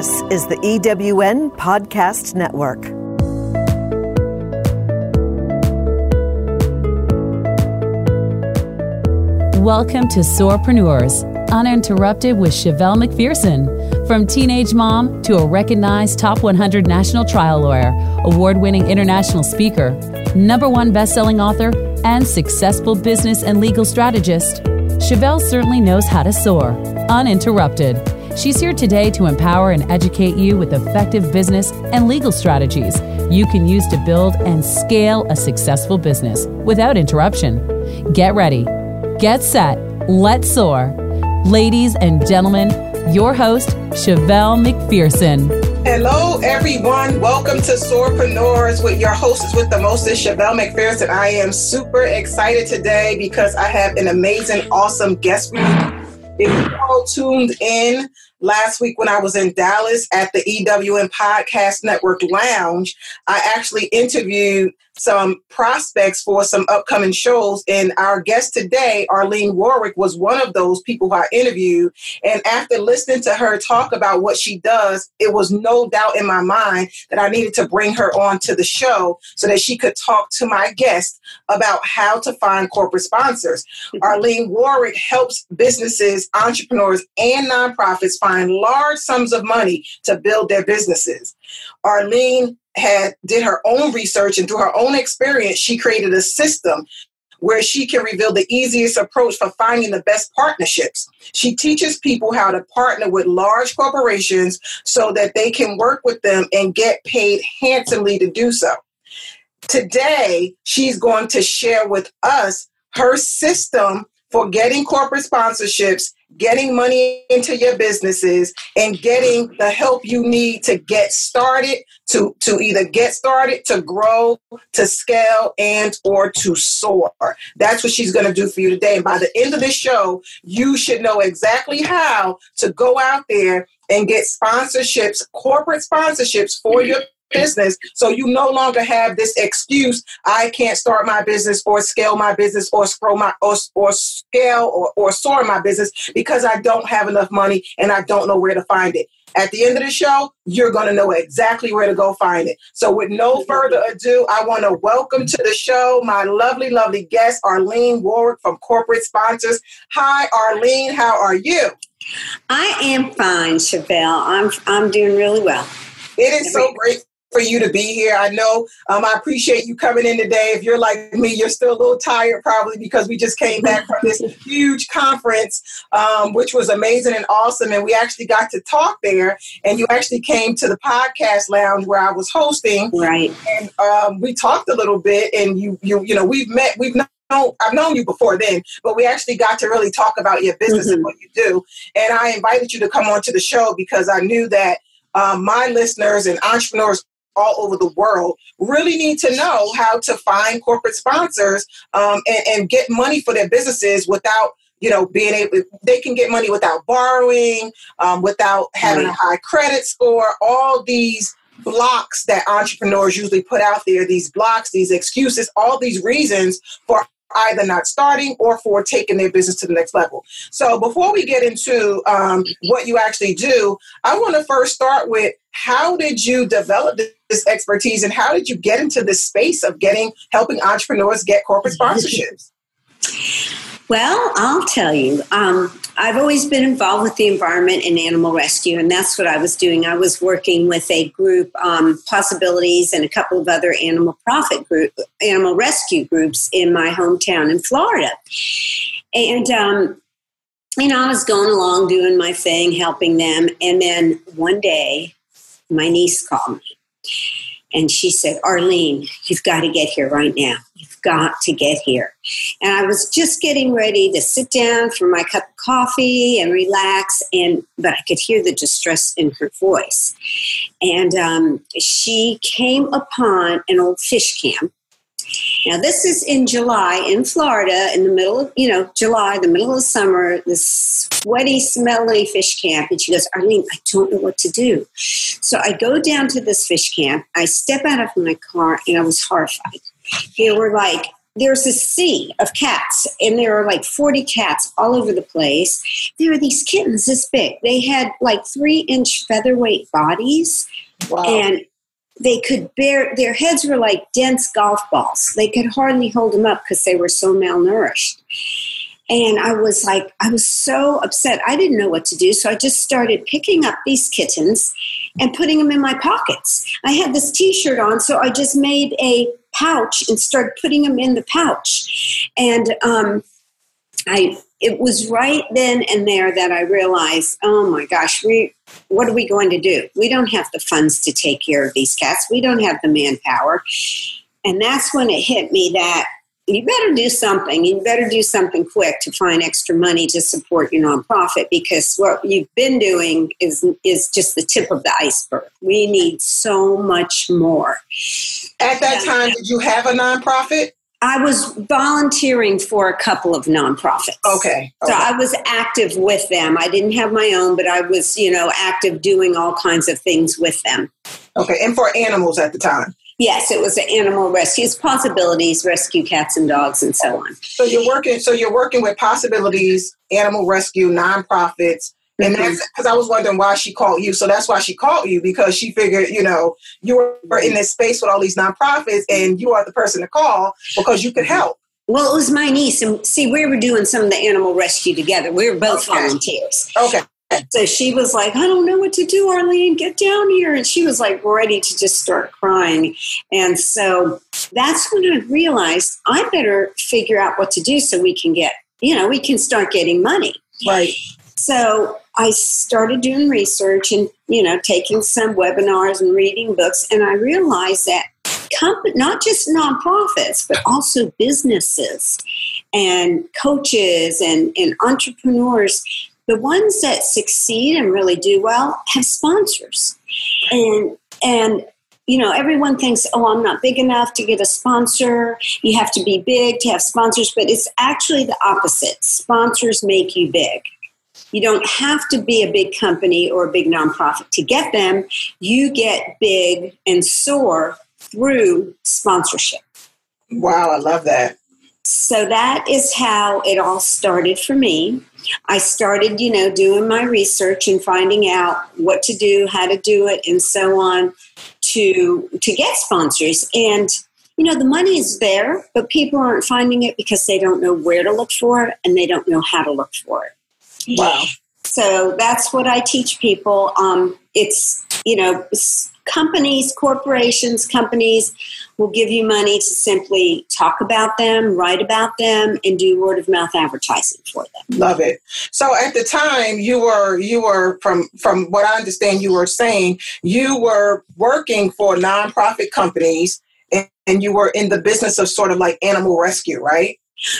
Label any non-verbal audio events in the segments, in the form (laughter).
This is the EWN Podcast Network. Welcome to Soarpreneurs, uninterrupted with Chevelle McPherson. From teenage mom to a recognized top 100 national trial lawyer, award winning international speaker, number one best-selling author, and successful business and legal strategist, Chevelle certainly knows how to soar, uninterrupted. She's here today to empower and educate you with effective business and legal strategies you can use to build and scale a successful business without interruption. Get ready, get set, let's soar. Ladies and gentlemen, your host, Chevelle McPherson. Hello, everyone. Welcome to Soarpreneurs with your hostess with the mostest, Chevelle McPherson. I am super excited today because I have an amazing, awesome guest for you. If you all tuned in last week when I was in Dallas at the EWN Podcast Network Lounge, I actually interviewed some prospects for some upcoming shows. And our guest today, Arline Warwick, was one of those people who I interviewed. And after listening to her talk about what she does, it was no doubt in my mind that I needed to bring her on to the show so that she could talk to my guest about how to find corporate sponsors. Mm-hmm. Arline Warwick helps businesses, entrepreneurs, and nonprofits find large sums of money to build their businesses. Arline had did her own research and through her own experience she created a system where she can reveal the easiest approach for finding the best partnerships. She teaches people how to partner with large corporations so that they can work with them and get paid handsomely to do so. Today, she's going to share with us her system for getting corporate sponsorships, getting money into your businesses, and getting the help you need to get started, to, to either get started, to grow, to scale, and or to soar. That's what she's going to do for you today. And by the end of this show, you should know exactly how to go out there and get sponsorships, corporate sponsorships for your business. So you no longer have this excuse, I can't start my business or scale my business or scroll my or, or scale or, or soar my business because I don't have enough money and I don't know where to find it. At the end of the show, you're going to know exactly where to go find it. So, with no further ado, I want to welcome to the show my lovely, lovely guest, Arline Warwick from Corporate Sponsors. Hi, Arline. How are you? I am fine, Chevelle. I'm I'm doing really well. It is so great for you to be here. I know um, I appreciate you coming in today. If you're like me, you're still a little tired probably because we just came back from this (laughs) huge conference, um, which was amazing and awesome. And we actually got to talk there. And you actually came to the podcast lounge where I was hosting. Right. And um, we talked a little bit. And you, you, you know, we've met. We've known I've known you before then, but we actually got to really talk about your business mm-hmm. and what you do. And I invited you to come on to the show because I knew that um, my listeners and entrepreneurs all over the world really need to know how to find corporate sponsors um, and, and get money for their businesses without you know being able they can get money without borrowing um, without having a high credit score all these blocks that entrepreneurs usually put out there these blocks these excuses all these reasons for either not starting or for taking their business to the next level. So before we get into um, what you actually do, I want to first start with how did you develop this expertise and how did you get into this space of getting helping entrepreneurs get corporate (laughs) sponsorships? Well, I'll tell you. Um, I've always been involved with the environment and animal rescue, and that's what I was doing. I was working with a group, um, Possibilities, and a couple of other animal profit group, animal rescue groups in my hometown in Florida. And um, you know, I was going along doing my thing, helping them, and then one day, my niece called me and she said, Arline, you've got to get here right now. You've got to get here. And I was just getting ready to sit down for my cup of coffee and relax, and but I could hear the distress in her voice. And um, she came upon an old fish camp now, this is in July in Florida, in the middle of, you know, July, the middle of summer, this sweaty, smelly fish camp. And she goes, Arline, I don't know what to do. So I go down to this fish camp. I step out of my car and I was horrified. There were like there's a sea of cats, and there are like 40 cats all over the place. There are these kittens this big. They had like three inch featherweight bodies, Wow. and they could bear, their heads were like dense golf balls. They could hardly hold them up because they were so malnourished. And I was like, I was so upset. I didn't know what to do. So I just started picking up these kittens and putting them in my pockets. I had this t shirt on, so I just made a pouch and started putting them in the pouch. And um, I, it was right then and there that I realized, oh my gosh, we, what are we going to do? We don't have the funds to take care of these cats. We don't have the manpower. And that's when it hit me that you better do something. You better do something quick to find extra money to support your nonprofit because what you've been doing is is just the tip of the iceberg. We need so much more. At that time, did you have a nonprofit? I was volunteering for a couple of nonprofits. Okay. So okay. I was active with them. I didn't have my own, but I was, you know, active doing all kinds of things with them. okay. And for animals at the time. Yes, it was an animal rescues, possibilities, rescue cats and dogs, and so on. So you're working. So you're working with possibilities, animal rescue, nonprofits, and Mm-hmm. that's because I was wondering why she called you. So that's why she called you because she figured, you know, you were in this space with all these nonprofits, and you are the person to call because you could help. Well, it was my niece, and see, we were doing some of the animal rescue together. We were both Okay. volunteers. Okay. So she was like, I don't know what to do, Arline, get down here. And she was like ready to just start crying. And so that's when I realized I better figure out what to do so we can get, you know, we can start getting money. Right. So I started doing research and, you know, taking some webinars and reading books. And I realized that comp- not just nonprofits, but also businesses and coaches and, and entrepreneurs, the ones that succeed and really do well have sponsors. And, and, you know, everyone thinks, oh, I'm not big enough to get a sponsor. You have to be big to have sponsors, but it's actually the opposite. Sponsors make you big. You don't have to be a big company or a big nonprofit to get them. You get big and soar through sponsorship. Wow, I love that. So that is how it all started for me. I started, you know, doing my research and finding out what to do, how to do it, and so on to to get sponsors. And you know, the money is there, but people aren't finding it because they don't know where to look for it and they don't know how to look for it. Wow. So that's what I teach people. Um, it's, you know, companies, corporations, companies will give you money to simply talk about them, write about them, and do word of mouth advertising for them. Love it. So at the time you were you were from from what I understand you were saying, you were working for nonprofit companies and, and you were in the business of sort of like animal rescue, right?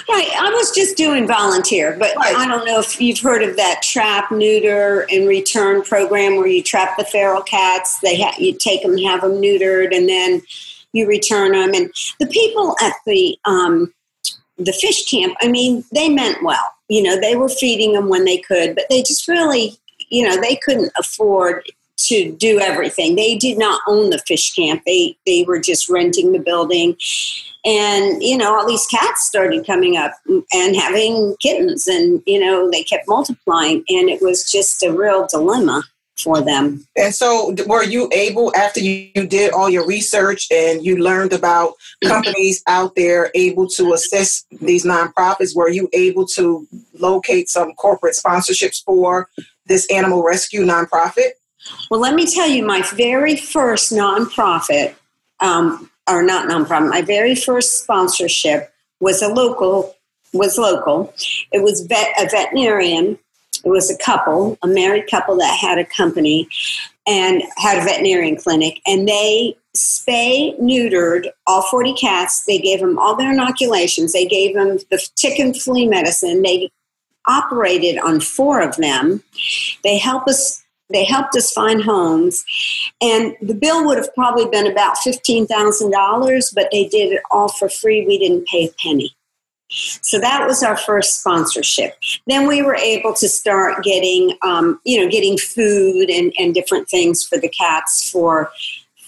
Right. I was just doing volunteer, but Right. I don't know if you've heard of that trap, neuter, and return program where you trap the feral cats. They ha- you take them, have them neutered, and then you return them. And the people at the um, the fish camp, I mean, they meant well. You know, they were feeding them when they could, but they just really, you know, they couldn't afford to do everything. They did not own the fish camp. They they were just renting the building. And you know, all these cats started coming up and having kittens and you know, they kept multiplying and it was just a real dilemma for them. And so were you able after you, did all your research and you learned about (clears throat) companies out there able to assist these nonprofits, were you able to locate some corporate sponsorships for this animal rescue nonprofit? Well, let me tell you, my very first nonprofit, um, or not nonprofit, my very first sponsorship was a local. Was local. It was vet, a veterinarian. It was a couple, a married couple that had a company and had a veterinarian clinic, and they spay neutered all 40 cats. They gave them all their inoculations. They gave them the tick and flea medicine. They operated on four of them. They help us they helped us find homes and the bill would have probably been about $15000 but they did it all for free we didn't pay a penny so that was our first sponsorship then we were able to start getting um, you know getting food and, and different things for the cats for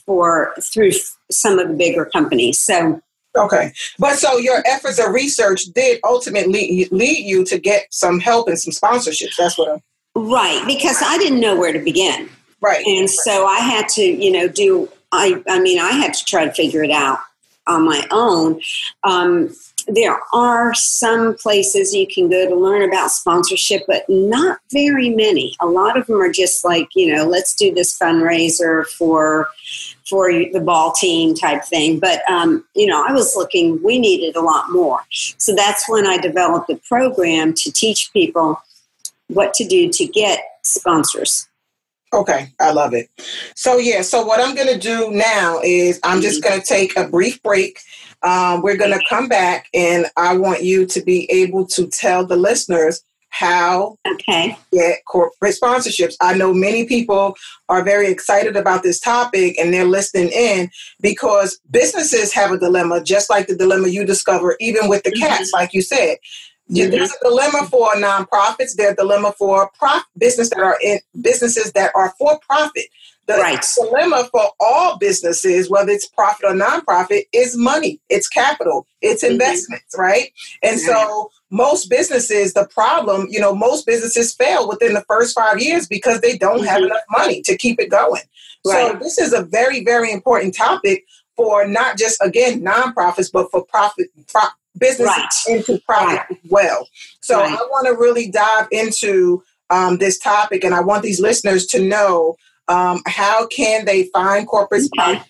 for through some of the bigger companies so Okay. But so your efforts of research did ultimately lead you to get some help and some sponsorships. That's what I'm. Right, because I didn't know where to begin. Right. And so I had to, you know, do, I, I mean, I had to try to figure it out on my own. Um, there are some places you can go to learn about sponsorship, but not very many. A lot of them are just like, you know, let's do this fundraiser for for the ball team type thing. But um, you know, I was looking. We needed a lot more, so that's when I developed a program to teach people what to do to get sponsors. Okay, I love it. So yeah, so what I'm going to do now is I'm just going to take a brief break. Um, we're going to come back, and I want you to be able to tell the listeners how okay get corporate sponsorships. I know many people are very excited about this topic and they're listening in because businesses have a dilemma, just like the dilemma you discover even with the cats, mm-hmm. like you said. Mm-hmm. There's a dilemma for nonprofits. There's a dilemma for prof- business that are in businesses that are for profit. The right. dilemma for all businesses, whether it's profit or nonprofit, is money. It's capital. It's mm-hmm. investments, mm-hmm. right? And so most businesses, the problem, you know, most businesses fail within the first five years because they don't mm-hmm. have enough money to keep it going. Right. So this is a very, very important topic for not just again nonprofits, but for profit pro- business right. into profit right. as well. So right. I want to really dive into um, this topic, and I want these listeners to know um, how can they find corporate okay.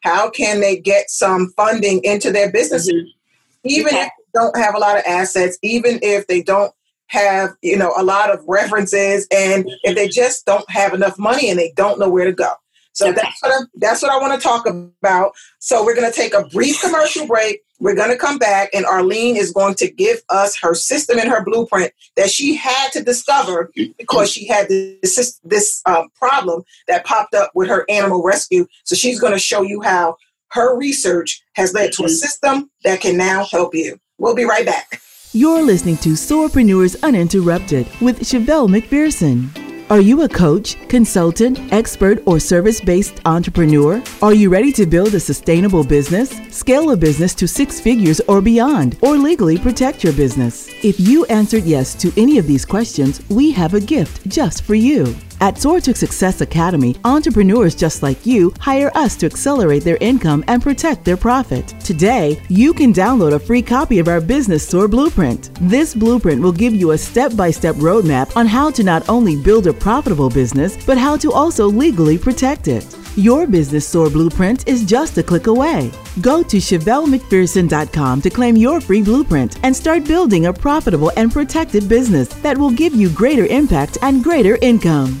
How can they get some funding into their businesses, mm-hmm. even okay. if they don't have a lot of assets, even if they don't have you know a lot of references, and if they just don't have enough money and they don't know where to go. So okay. that's what I, that's what I want to talk about. So we're going to take a brief commercial break. We're going to come back, and Arline is going to give us her system and her blueprint that she had to discover because she had this this um, problem that popped up with her animal rescue. So she's going to show you how her research has led to a mm-hmm. system that can now help you. We'll be right back. You're listening to Soarpreneurs Uninterrupted with Chevelle McPherson. Are you a coach, consultant, expert, or service based entrepreneur? Are you ready to build a sustainable business, scale a business to six figures or beyond, or legally protect your business? If you answered yes to any of these questions, we have a gift just for you. At Soar to Success Academy, entrepreneurs just like you hire us to accelerate their income and protect their profit. Today, you can download a free copy of our Business Soar Blueprint. This blueprint will give you a step by step roadmap on how to not only build a profitable business, but how to also legally protect it. Your Business Soar Blueprint is just a click away. Go to ChevelleMcPherson.com to claim your free blueprint and start building a profitable and protected business that will give you greater impact and greater income.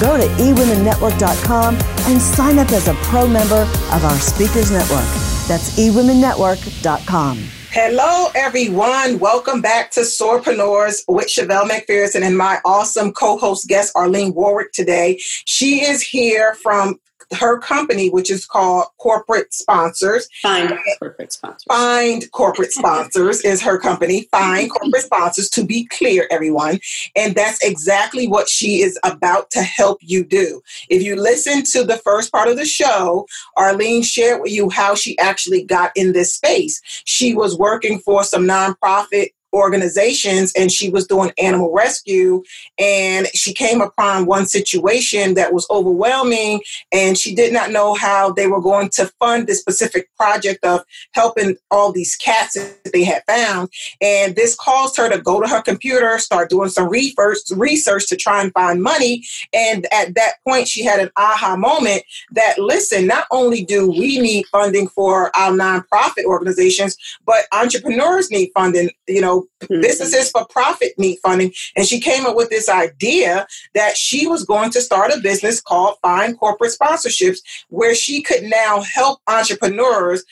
go to eWomenNetwork.com and sign up as a pro member of our Speakers Network. That's eWomenNetwork.com. Hello, everyone. Welcome back to Soarpreneurs with Chevelle McPherson and my awesome co-host guest, Arline Warwick today. She is here from her company, which is called Corporate Sponsors. Find Corporate Sponsors. Find Corporate (laughs) Sponsors is her company. Find Corporate Sponsors, to be clear, everyone. And that's exactly what she is about to help you do. If you listen to the first part of the show, Arline shared with you how she actually got in this space. She was working for some nonprofit organizations and she was doing animal rescue and she came upon one situation that was overwhelming and she did not know how they were going to fund this specific project of helping all these cats that they had found. And this caused her to go to her computer start doing some research research to try and find money. And at that point she had an aha moment that listen not only do we need funding for our nonprofit organizations but entrepreneurs need funding you know mm-hmm. businesses for profit need funding. And she came up with this idea that she was going to start a business called Find Corporate Sponsorships, where she could now help entrepreneurs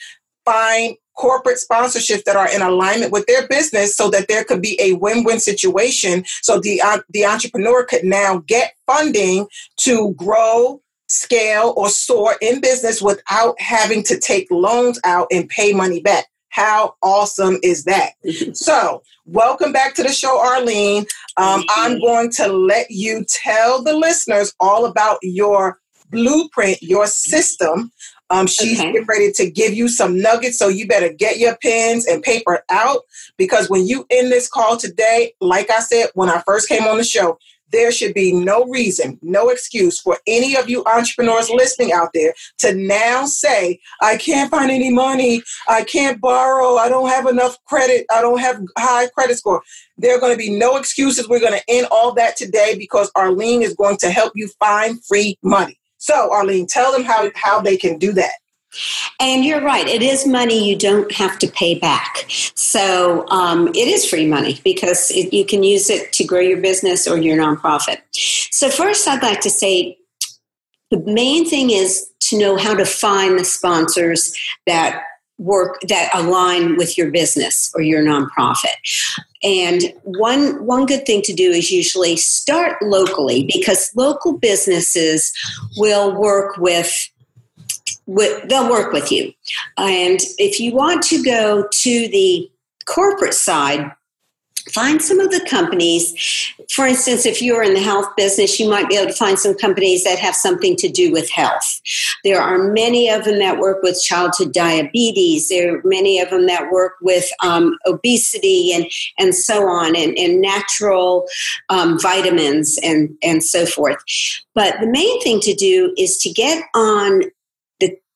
find corporate sponsorships that are in alignment with their business so that there could be a win-win situation so the uh, the entrepreneur could now get funding to grow scale or soar in business without having to take loans out and pay money back how awesome is that? (laughs) so, welcome back to the show, Arline. Um, I'm going to let you tell the listeners all about your blueprint, your system. Um, she's okay. getting ready to give you some nuggets, so you better get your pens and paper out because when you end this call today, like I said when I first came on the show, there should be no reason, no excuse for any of you entrepreneurs listening out there to now say, I can't find any money, I can't borrow, I don't have enough credit, I don't have high credit score. There are going to be no excuses. We're going to end all that today because Arline is going to help you find free money. So, Arline, tell them how, how they can do that. And you're right, it is money you don't have to pay back. So um, it is free money because it, you can use it to grow your business or your nonprofit. So, first, I'd like to say the main thing is to know how to find the sponsors that work that align with your business or your nonprofit. And one one good thing to do is usually start locally because local businesses will work with they'll work with you. And if you want to go to the corporate side, find some of the companies. For instance, if you're in the health business, you might be able to find some companies that have something to do with health. There are many of them that work with childhood diabetes. There are many of them that work with um, obesity and, and so on, and, and natural um, vitamins and, and so forth. But the main thing to do is to get on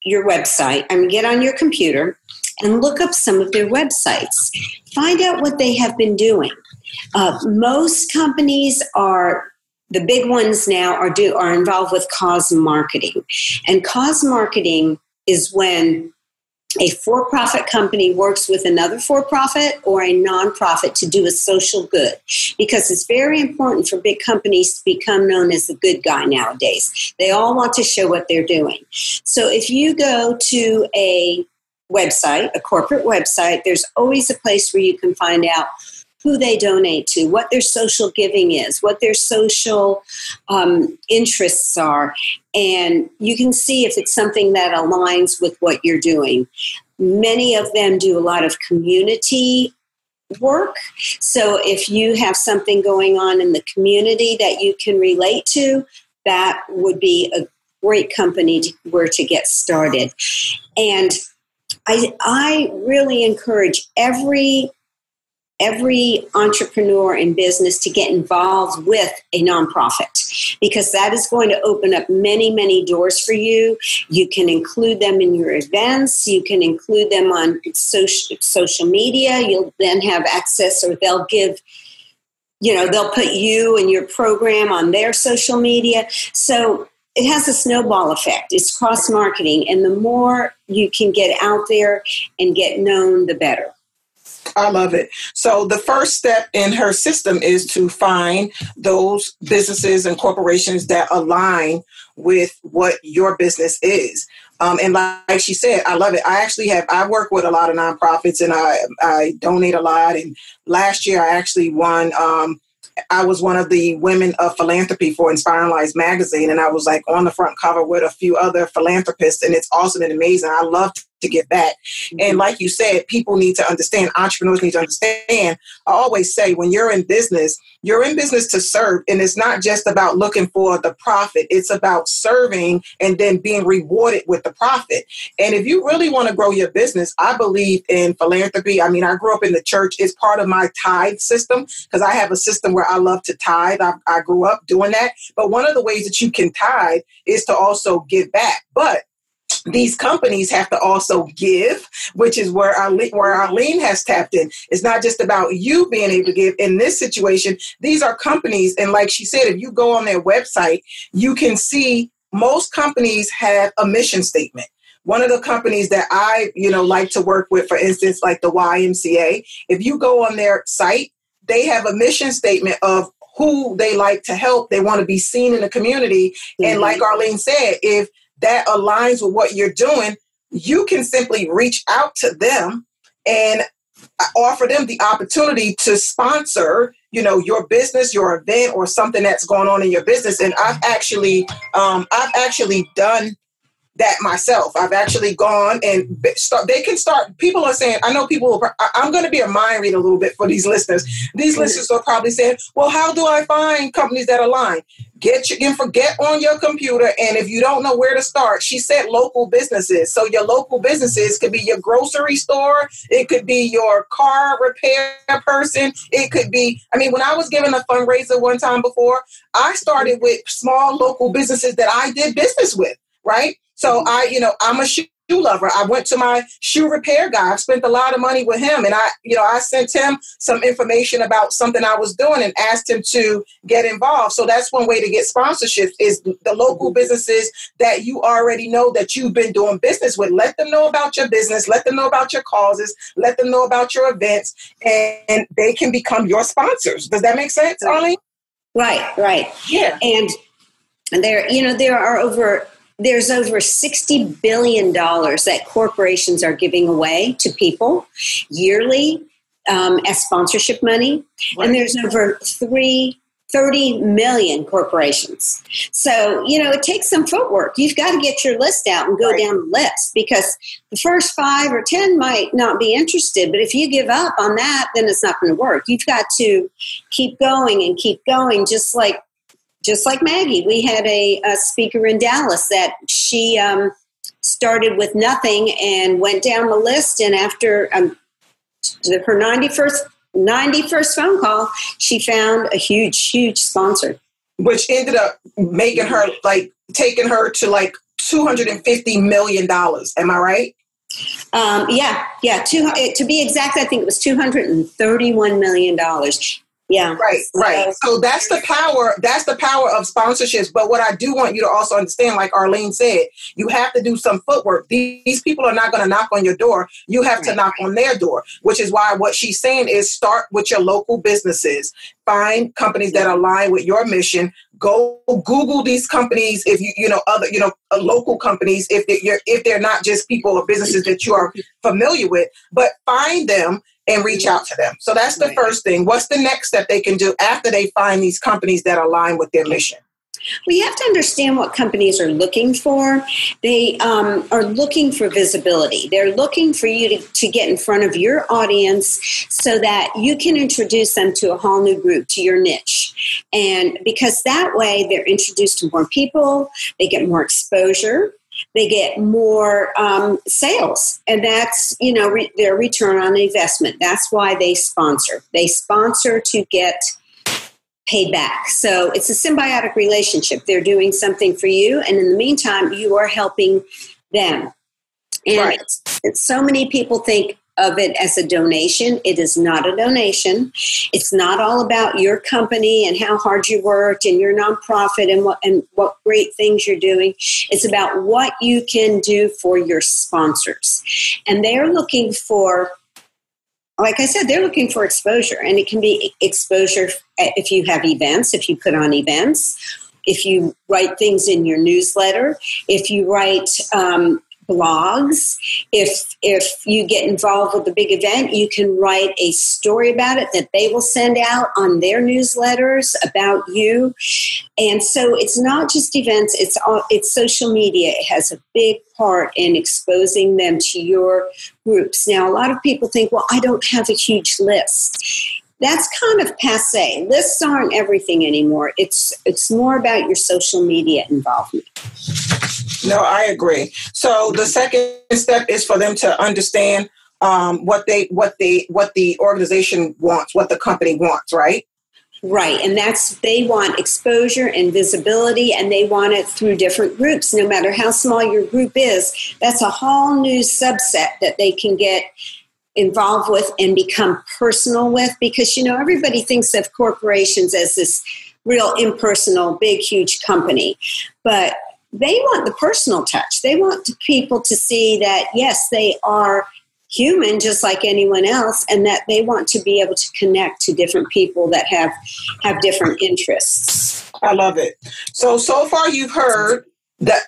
your website, I mean, get on your computer and look up some of their websites. Find out what they have been doing. Uh, most companies are the big ones now are do are involved with cause marketing, and cause marketing is when a for profit company works with another for profit or a nonprofit to do a social good because it's very important for big companies to become known as the good guy nowadays. They all want to show what they're doing. So if you go to a website, a corporate website, there's always a place where you can find out who they donate to, what their social giving is, what their social um, interests are, and you can see if it's something that aligns with what you're doing. Many of them do a lot of community work. So if you have something going on in the community that you can relate to, that would be a great company to, where to get started. And I, I really encourage every every entrepreneur in business to get involved with a nonprofit because that is going to open up many, many doors for you. You can include them in your events, you can include them on social, social media. You'll then have access, or they'll give. You know, they'll put you and your program on their social media. So it has a snowball effect. It's cross marketing. And the more you can get out there and get known, the better. I love it. So the first step in her system is to find those businesses and corporations that align with what your business is. Um, and like she said, I love it. I actually have I work with a lot of nonprofits and I I donate a lot. And last year I actually won um, I was one of the women of philanthropy for Inspiring Lives magazine, and I was like on the front cover with a few other philanthropists, and it's awesome and amazing. I love to give back. Mm-hmm. And like you said, people need to understand, entrepreneurs need to understand. I always say when you're in business, you're in business to serve, and it's not just about looking for the profit, it's about serving and then being rewarded with the profit. And if you really want to grow your business, I believe in philanthropy. I mean, I grew up in the church, it's part of my tithe system because I have a system where I love to tithe. I, I grew up doing that. But one of the ways that you can tithe is to also give back. But these companies have to also give, which is where our where Arline has tapped in. It's not just about you being able to give. In this situation, these are companies, and like she said, if you go on their website, you can see most companies have a mission statement. One of the companies that I, you know, like to work with, for instance, like the YMCA, if you go on their site, they have a mission statement of who they like to help. They want to be seen in the community. Mm-hmm. And like Arline said, if that aligns with what you're doing, you can simply reach out to them and offer them the opportunity to sponsor you know your business your event or something that's going on in your business. And i've actually um, i've actually done that myself. I've actually gone and start. They can start. People are saying, I know people. Will, I'm going to be a mind read a little bit for these listeners. These mm-hmm. listeners are probably saying, "Well, how do I find companies that align?" Get your info, get on your computer, and if you don't know where to start, she said local businesses. So your local businesses could be your grocery store, it could be your car repair person, it could be. I mean, when I was giving a fundraiser one time before, I started with small local businesses that I did business with, right? So mm-hmm. I, you know, I'm a shoe lover. I went to my shoe repair guy. I spent a lot of money with him, and I, you know, I sent him some information about something I was doing and asked him to get involved. So that's one way to get sponsorships is the local mm-hmm. businesses that you already know that you've been doing business with. Let them know about your business. Let them know about your causes. Let them know about your events, and they can become your sponsors. Does that make sense, Arline? Right, right. Yeah, and there, you know, there are over there's over $60 billion that corporations are giving away to people yearly um, as sponsorship money. Right. And there's over three 30 million corporations. So, you know, it takes some footwork. You've got to get your list out and go right. down the list because the first five or 10 might not be interested. But if you give up on that, then it's not going to work. You've got to keep going and keep going, just like just like Maggie, we had a, a speaker in Dallas that she um, started with nothing and went down the list. And after um, her 91st, 91st phone call, she found a huge, huge sponsor. Which ended up making her like taking her to like $250 million. Am I right? Um, yeah, yeah. Two, to be exact, I think it was $231 million yeah. Right right. So that's the power that's the power of sponsorships. But what i do want you to also understand like arline said you have to do some footwork. These people are not going to knock on your door. You have to knock on their door which is why what she's saying is start with your local businesses. Find companies that align with your mission. Go google these companies if you you know other you know uh, local companies if they're if they're not just people or businesses that you are familiar with but find them and reach out to them. So that's the right. first thing. What's the next step they can do after they find these companies that align with their mission? We have to understand what companies are looking for. They um, are looking for visibility. They're looking for you to, to get in front of your audience so that you can introduce them to a whole new group, to your niche. And because that way they're introduced to more people, they get more exposure, they get more um, sales. And that's you know re- their return on investment. That's why they sponsor. They sponsor to get paid back. So it's a symbiotic relationship. They're doing something for you and in the meantime you are helping them. And right. so many people think of it as a donation. It is not a donation. It's not all about your company and how hard you worked and your nonprofit and what and what great things you're doing. It's about what you can do for your sponsors. And they're looking for like I said, they're looking for exposure, and it can be exposure if you have events, if you put on events, if you write things in your newsletter, if you write um, blogs. If if you get involved with the big event, you can write a story about it that they will send out on their newsletters about you. And so it's not just events; it's all, it's social media. It has a big part in exposing them to your groups. Now, a lot of people think, "Well, I don't have a huge list." That's kind of passe. Lists aren't everything anymore. It's it's more about your social media involvement. No, I agree. So the second step is for them to understand um, what they what they what the organization wants, what the company wants, right? Right, and that's they want exposure and visibility, and they want it through different groups. No matter how small your group is, that's a whole new subset that they can get involved with and become personal with. Because you know everybody thinks of corporations as this real impersonal, big, huge company, but they want the personal touch. They want people to see that, yes, they are human just like anyone else and that they want to be able to connect to different people that have have different interests i love it so so far you've heard that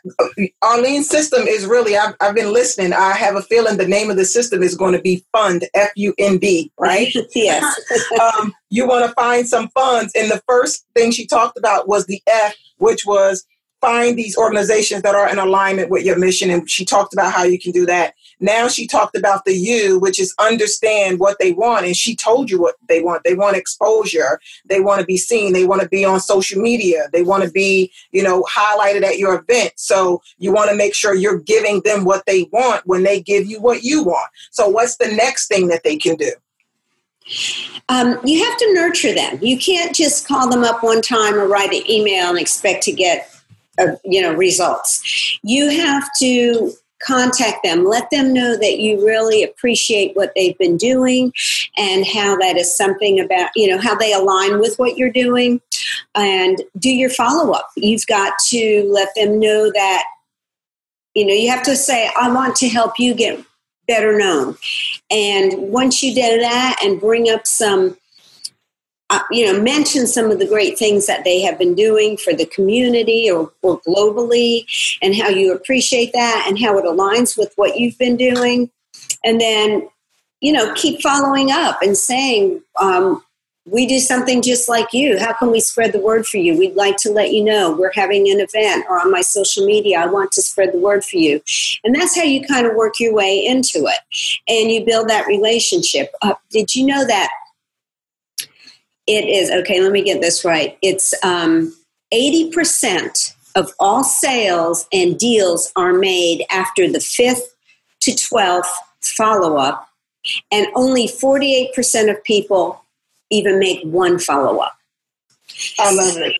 Arline's system is really I've, I've been listening. I have a feeling the name of the system is going to be fund F U N D, right? (laughs) yes. (laughs) um, you want to find some funds, and the first thing she talked about was the F, which was find these organizations that are in alignment with your mission. And she talked about how you can do that. Now she talked about the you, which is understand what they want. And she told you what they want. They want exposure. They want to be seen. They want to be on social media. They want to be, you know, highlighted at your event. So you want to make sure you're giving them what they want when they give you what you want. So what's the next thing that they can do? Um, you have to nurture them. You can't just call them up one time or write an email and expect to get you know results you have to contact them. Let them know that you really appreciate what they've been doing and how that is something about you know how they align with what you're doing. And do your follow-up. You've got to let them know that you know you have to say i want to help you get better known. And once you do that and bring up some uh, you know, mention some of the great things that they have been doing for the community or, or globally, and how you appreciate that, and how it aligns with what you've been doing, and then, you know, keep following up and saying, um, "We do something just like you. How can we spread the word for you? We'd like to let you know we're having an event, or on my social media, I want to spread the word for you." And that's how you kind of work your way into it, and you build that relationship. Uh, did you know that? It is okay let me get this right. It's um, 80% of all sales and deals are made after the fifth to 12th follow-up and only 48% of people even make one follow-up. I love it.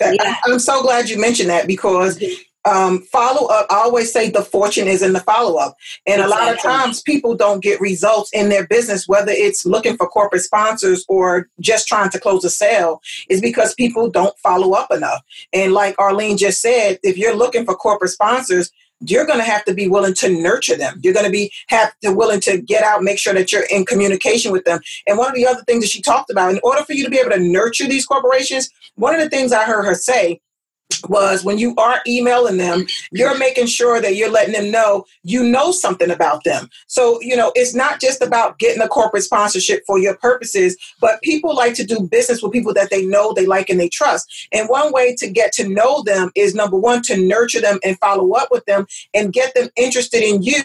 Yeah. i'm so glad you mentioned that because um, follow up, I always say the fortune is in the follow up. And exactly. a lot of times people don't get results in their business, whether it's looking for corporate sponsors or just trying to close a sale, is because people don't follow up enough. And like Arline just said, if you're looking for corporate sponsors, you're going to have to be willing to nurture them. You're going to be have to willing to get out, make sure that you're in communication with them. And one of the other things that she talked about, in order for you to be able to nurture these corporations, one of the things I heard her say was when you are emailing them, you're making sure that you're letting them know you know something about them. So, you know, it's not just about getting a corporate sponsorship for your purposes, but people like to do business with people that they know, they like, and they trust. And one way to get to know them is number one, to nurture them and follow up with them and get them interested in you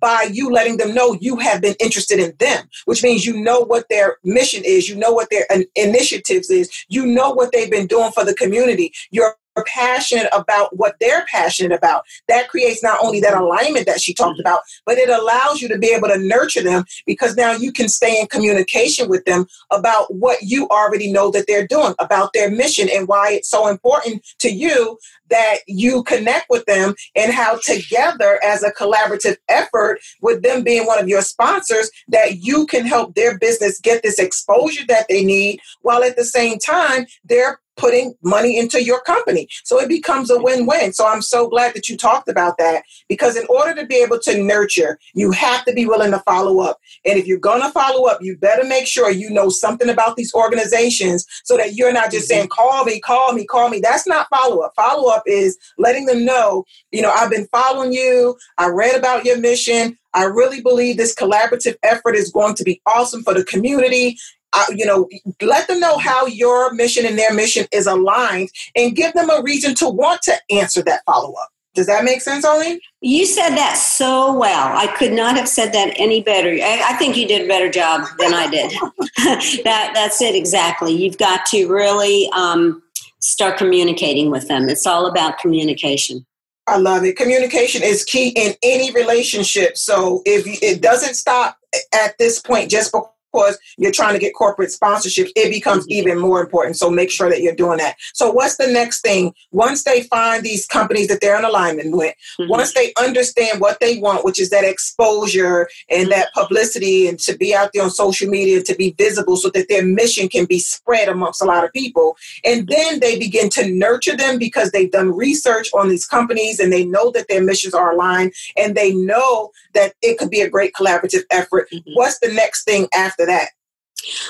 by you letting them know you have been interested in them, which means you know what their mission is, you know what their initiatives is, you know what they've been doing for the community. You're passionate about what they're passionate about. That creates not only that alignment that she talked about, but it allows you to be able to nurture them because now you can stay in communication with them about what you already know that they're doing, about their mission and why it's so important to you that you connect with them and how together as a collaborative effort with them being one of your sponsors that you can help their business get this exposure that they need while at the same time they're putting money into your company. So it becomes a win win. So I'm so glad that you talked about that because in order to be able to nurture, you have to be willing to follow up. And if you're going to follow up, you better make sure you know something about these organizations so that you're not just saying, mm-hmm. call me, call me, call me. That's not follow up. Follow up is letting them know, you know, I've been following you. I read about your mission. I really believe this collaborative effort is going to be awesome for the community uh, you know, let them know how your mission and their mission is aligned and give them a reason to want to answer that follow up. Does that make sense, Arline? You said that so well. I could not have said that any better. I, I think you did a better job than I did. (laughs) that that's it exactly. You've got to really um, start communicating with them. It's all about communication. I love it. Communication is key in any relationship. So if it doesn't stop at this point just because course, you're trying to get corporate sponsorships, it becomes mm-hmm. even more important. So make sure that you're doing that. So what's the next thing? Once they find these companies that they're in alignment with, mm-hmm. once they understand what they want, which is that exposure and mm-hmm. that publicity and to be out there on social media, to be visible so that their mission can be spread amongst a lot of people. And then they begin to nurture them because they've done research on these companies and they know that their missions are aligned and they know that it could be a great collaborative effort. Mm-hmm. What's the next thing after that?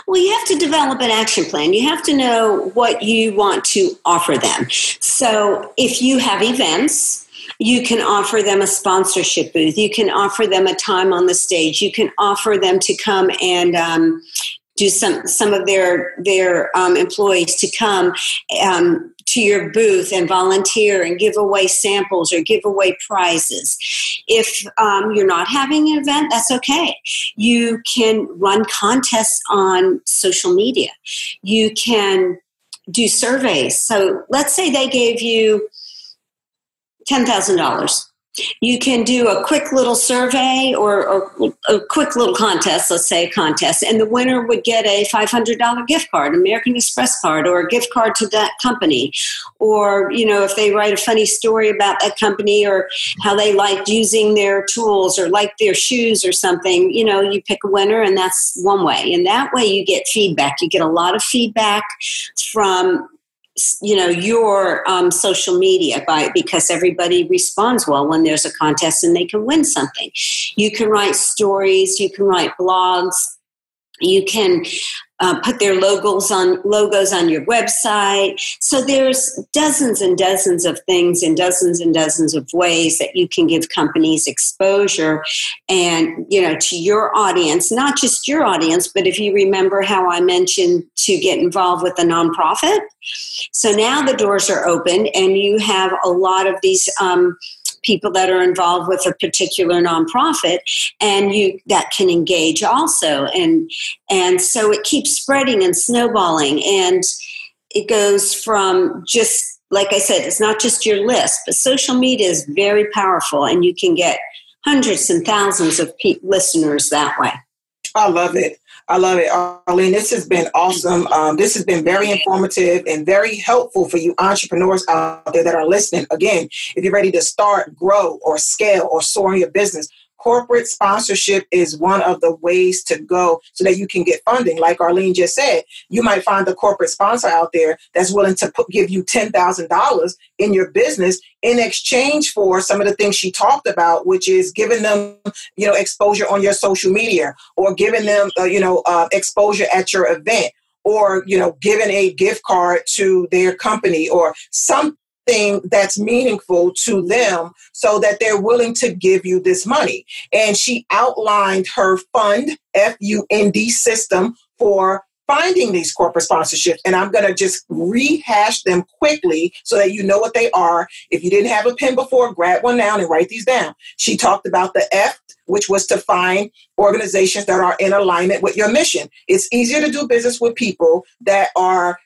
Well, you have to develop an action plan. You have to know what you want to offer them. So, if you have events, you can offer them a sponsorship booth. You can offer them a time on the stage. You can offer them to come and um, do some some of their their um, employees to come um, to your booth and volunteer and give away samples or give away prizes. If um, you're not having an event, that's okay. You can run contests on social media. You can do surveys. So let's say they gave you ten thousand dollars you can do a quick little survey or, or, a quick little contest, let's say a contest, and the winner would get a $500 gift card, American Express card, or a gift card to that company. Or, you know, if they write a funny story about that company or how they liked using their tools or liked their shoes or something, you know, you pick a winner and that's one way. And that way you get feedback. You get a lot of feedback from you know your um, social media by because everybody responds well when there's a contest and they can win something. You can write stories you can write blogs you can uh, put their logos on logos on your website. So there's dozens and dozens of things and dozens and dozens of ways that you can give companies exposure and you know to your audience, not just your audience, but if you remember how I mentioned to get involved with a nonprofit. So now the doors are open and you have a lot of these um, people that are involved with a particular nonprofit and you that can engage also and and so it keeps spreading and snowballing and it goes from just like I said, it's not just your list, but social media is very powerful and you can get hundreds and thousands of pe- listeners that way. I love it. I love it. Arline, this has been awesome. Um, this has been very informative and very helpful for you entrepreneurs out there that are listening. Again, if you're ready to start, grow, or scale, or soar in your business, corporate sponsorship is one of the ways to go so that you can get funding. Like Arline just said, you might find a corporate sponsor out there that's willing to put, give you $10,000 in your business in exchange for some of the things she talked about, which is giving them, you know, exposure on your social media or giving them, uh, you know, uh, exposure at your event or you know giving a gift card to their company or some thing that's meaningful to them so that they're willing to give you this money. And she outlined her fund, F U N D system for finding these corporate sponsorships. And I'm going to just rehash them quickly so that you know what they are. If you didn't have a pen before, grab one now and write these down. She talked about the F, which was to find organizations that are in alignment with your mission. It's easier to do business with people that are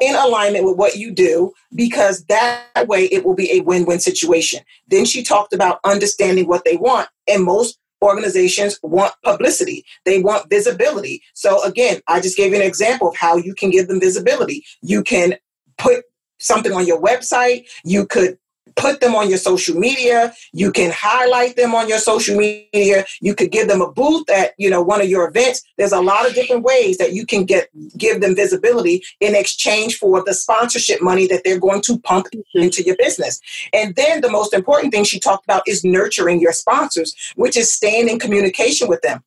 in alignment with what you do because that way it will be a win-win situation. Then she talked about understanding what they want and most organizations want publicity. They want visibility. So again, I just gave you an example of how you can give them visibility. You can put something on your website. You could put them on your social media. You can highlight them on your social media. You could give them a booth at you know one of your events. There's a lot of different ways that you can get give them visibility in exchange for the sponsorship money that they're going to pump into your business. And then the most important thing she talked about is nurturing your sponsors which is staying in communication with them.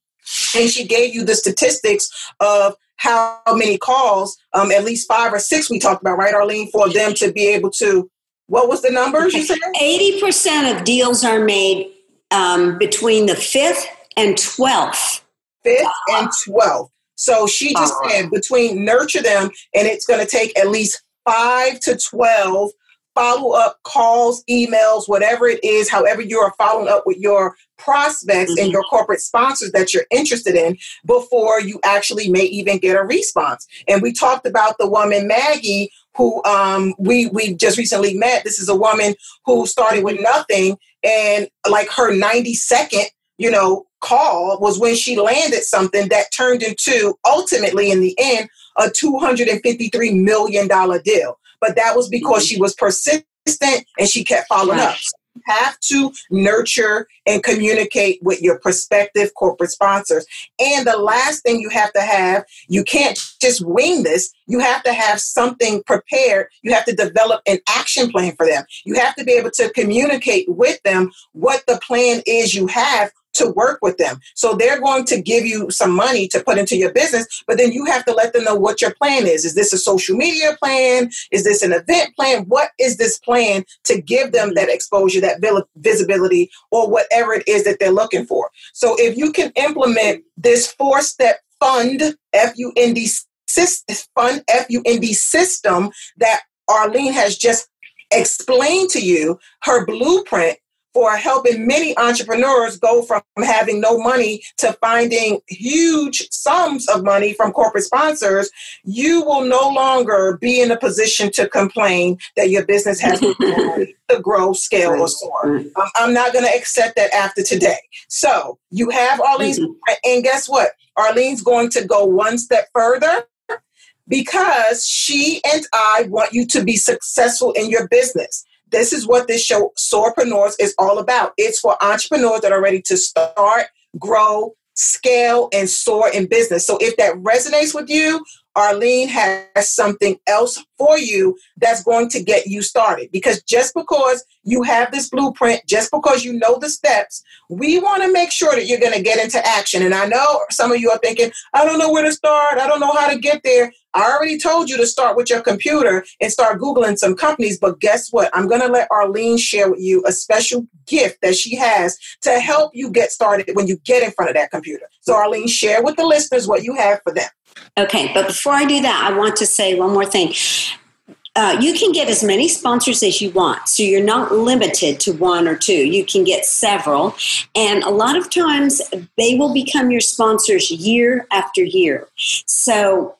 And she gave you the statistics of how many calls, um, at least five or six we talked about, right, Arline, for them to be able to what was the numbers you said? 80% of deals are made um, between the 5th and 12th. 5th and 12th. So she just uh-huh. said between nurture them, and it's going to take at least 5 to 12 follow up calls, emails, whatever it is, however you are following up with your prospects mm-hmm. and your corporate sponsors that you're interested in before you actually may even get a response. And we talked about the woman Maggie who um, we we just recently met. This is a woman who started with nothing, and like her 90 second, you know, call was when she landed something that turned into ultimately in the end a 253 million dollar deal. But that was because she was persistent and she kept following up have to nurture and communicate with your prospective corporate sponsors. And the last thing you have to have, you can't just wing this. You have to have something prepared. You have to develop an action plan for them. You have to be able to communicate with them what the plan is you have to work with them. So they're going to give you some money to put into your business, but then you have to let them know what your plan is. Is this a social media plan? Is this an event plan? What is this plan to give them that exposure, that visibility, or whatever it is that they're looking for? So if you can implement this four step fund, F U N D fund, F U N D system that Arline has just explained to you, her blueprint for helping many entrepreneurs go from having no money to finding huge sums of money from corporate sponsors, you will no longer be in a position to complain that your business has (laughs) to grow, scale, or soar. I'm not going to accept that after today. So you have Arline's, mm-hmm. and guess what? Arline's going to go one step further because she and I want you to be successful in your business. This is what this show, Soarpreneurs, is all about. It's for entrepreneurs that are ready to start, grow, scale, and soar in business. So if that resonates with you, Arline has something else for you that's going to get you started. Because just because you have this blueprint, just because you know the steps, we want to make sure that you're going to get into action. And I know some of you are thinking, I don't know where to start. I don't know how to get there. I already told you to start with your computer and start Googling some companies. But guess what? I'm going to let Arline share with you a special gift that she has to help you get started when you get in front of that computer. So, Arline, share with the listeners what you have for them. Okay, but before I do that, I want to say one more thing. Uh, you can get as many sponsors as you want. So you're not limited to one or two. You can get several. And a lot of times they will become your sponsors year after year. So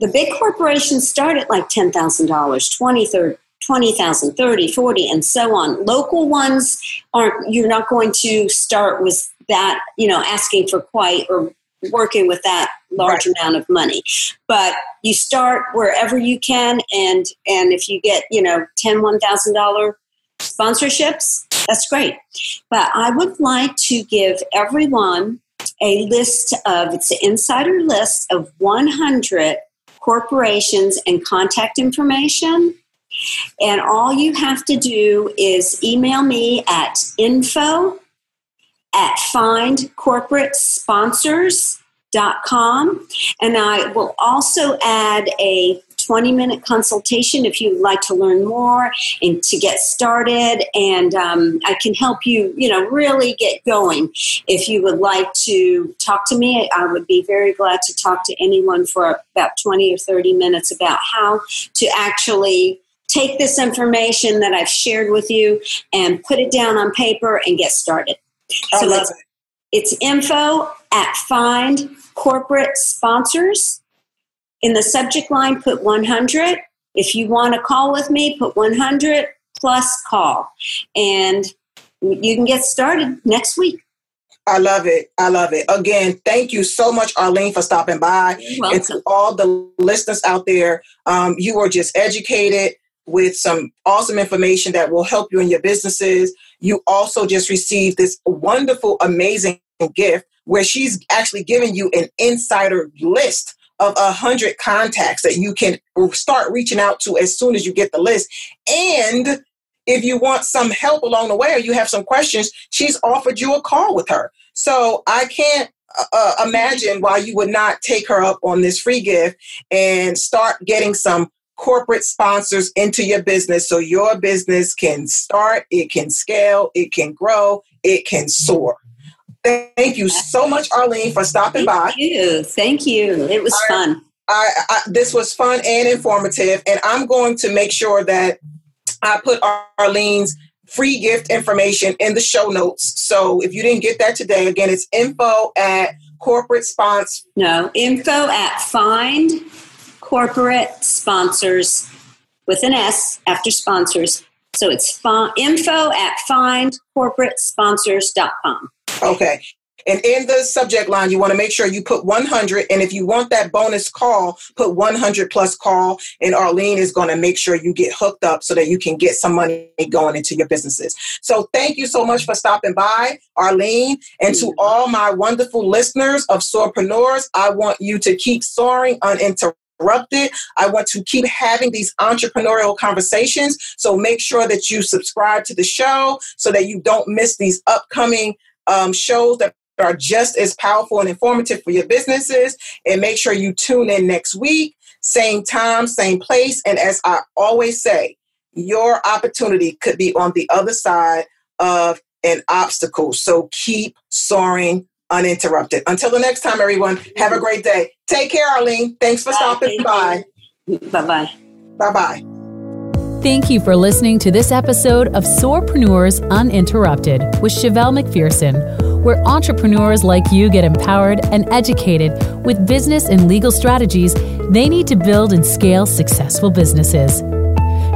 the big corporations start at like $10,000, 20, 30, 20,000, 30, 40, and so on. Local ones aren't, you're not going to start with that, you know, asking for quite or working with that large right. amount of money but you start wherever you can and and if you get you know 10 1000 dollar sponsorships that's great but i would like to give everyone a list of it's an insider list of 100 corporations and contact information and all you have to do is email me at info at findcorporatesponsors.com. And I will also add a 20 minute consultation if you'd like to learn more and to get started. And um, I can help you, you know, really get going. If you would like to talk to me, I would be very glad to talk to anyone for about 20 or 30 minutes about how to actually take this information that I've shared with you and put it down on paper and get started. I so it's, it. it's info at find corporate sponsors. In the subject line, put 100. If you want to call with me, put 100 plus call. And you can get started next week. I love it. I love it. Again, thank you so much, Arline, for stopping by. And to all the listeners out there, um, you were just educated with some awesome information that will help you in your businesses. You also just received this wonderful, amazing gift where she's actually giving you an insider list of a hundred contacts that you can start reaching out to as soon as you get the list. And if you want some help along the way or you have some questions, she's offered you a call with her. So I can't uh, uh imagine why you would not take her up on this free gift and start getting some corporate sponsors into your business so your business can start, it can scale, it can grow, it can soar. Thank you so much, Arline, for stopping Thank by. Thank you. Thank you. It was I, fun. I, I, this was fun and informative, and I'm going to make sure that I put Arline's free gift information in the show notes. So if you didn't get that today, again, it's info at corporate sponsor. No, info at find corporate sponsors with an S after sponsors. So it's info at findcorporatesponsors.com. Okay. And in the subject line, you want to make sure you put 100. And if you want that bonus call, put 100 plus call. And Arline is going to make sure you get hooked up so that you can get some money going into your businesses. So thank you so much for stopping by, Arline. And to mm-hmm. all my wonderful listeners of Soarpreneurs, I want you to keep soaring uninterrupted interrupted. I want to keep having these entrepreneurial conversations. So make sure that you subscribe to the show so that you don't miss these upcoming um, shows that are just as powerful and informative for your businesses. And make sure you tune in next week, same time, same place. And as I always say, your opportunity could be on the other side of an obstacle. So keep soaring uninterrupted. Until the next time, everyone, have a great day. Take care, Arline. Thanks for Bye. stopping by. Bye bye. Bye bye. Thank you for listening to this episode of Soarpreneurs Uninterrupted with Chevelle McPherson, where entrepreneurs like you get empowered and educated with business and legal strategies they need to build and scale successful businesses.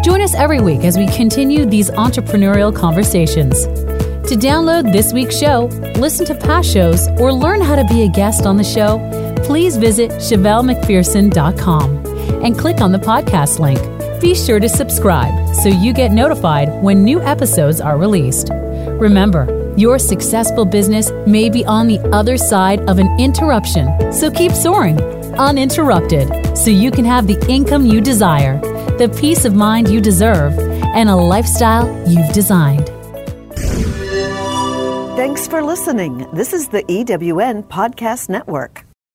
Join us every week as we continue these entrepreneurial conversations. To download this week's show, listen to past shows, or learn how to be a guest on the show, please visit ChevelleMcPherson.com and click on the podcast link. Be sure to subscribe so you get notified when new episodes are released. Remember, your successful business may be on the other side of an interruption, so keep soaring uninterrupted so you can have the income you desire the peace of mind you deserve, and a lifestyle you've designed. Thanks for listening. This is the EWN Podcast Network.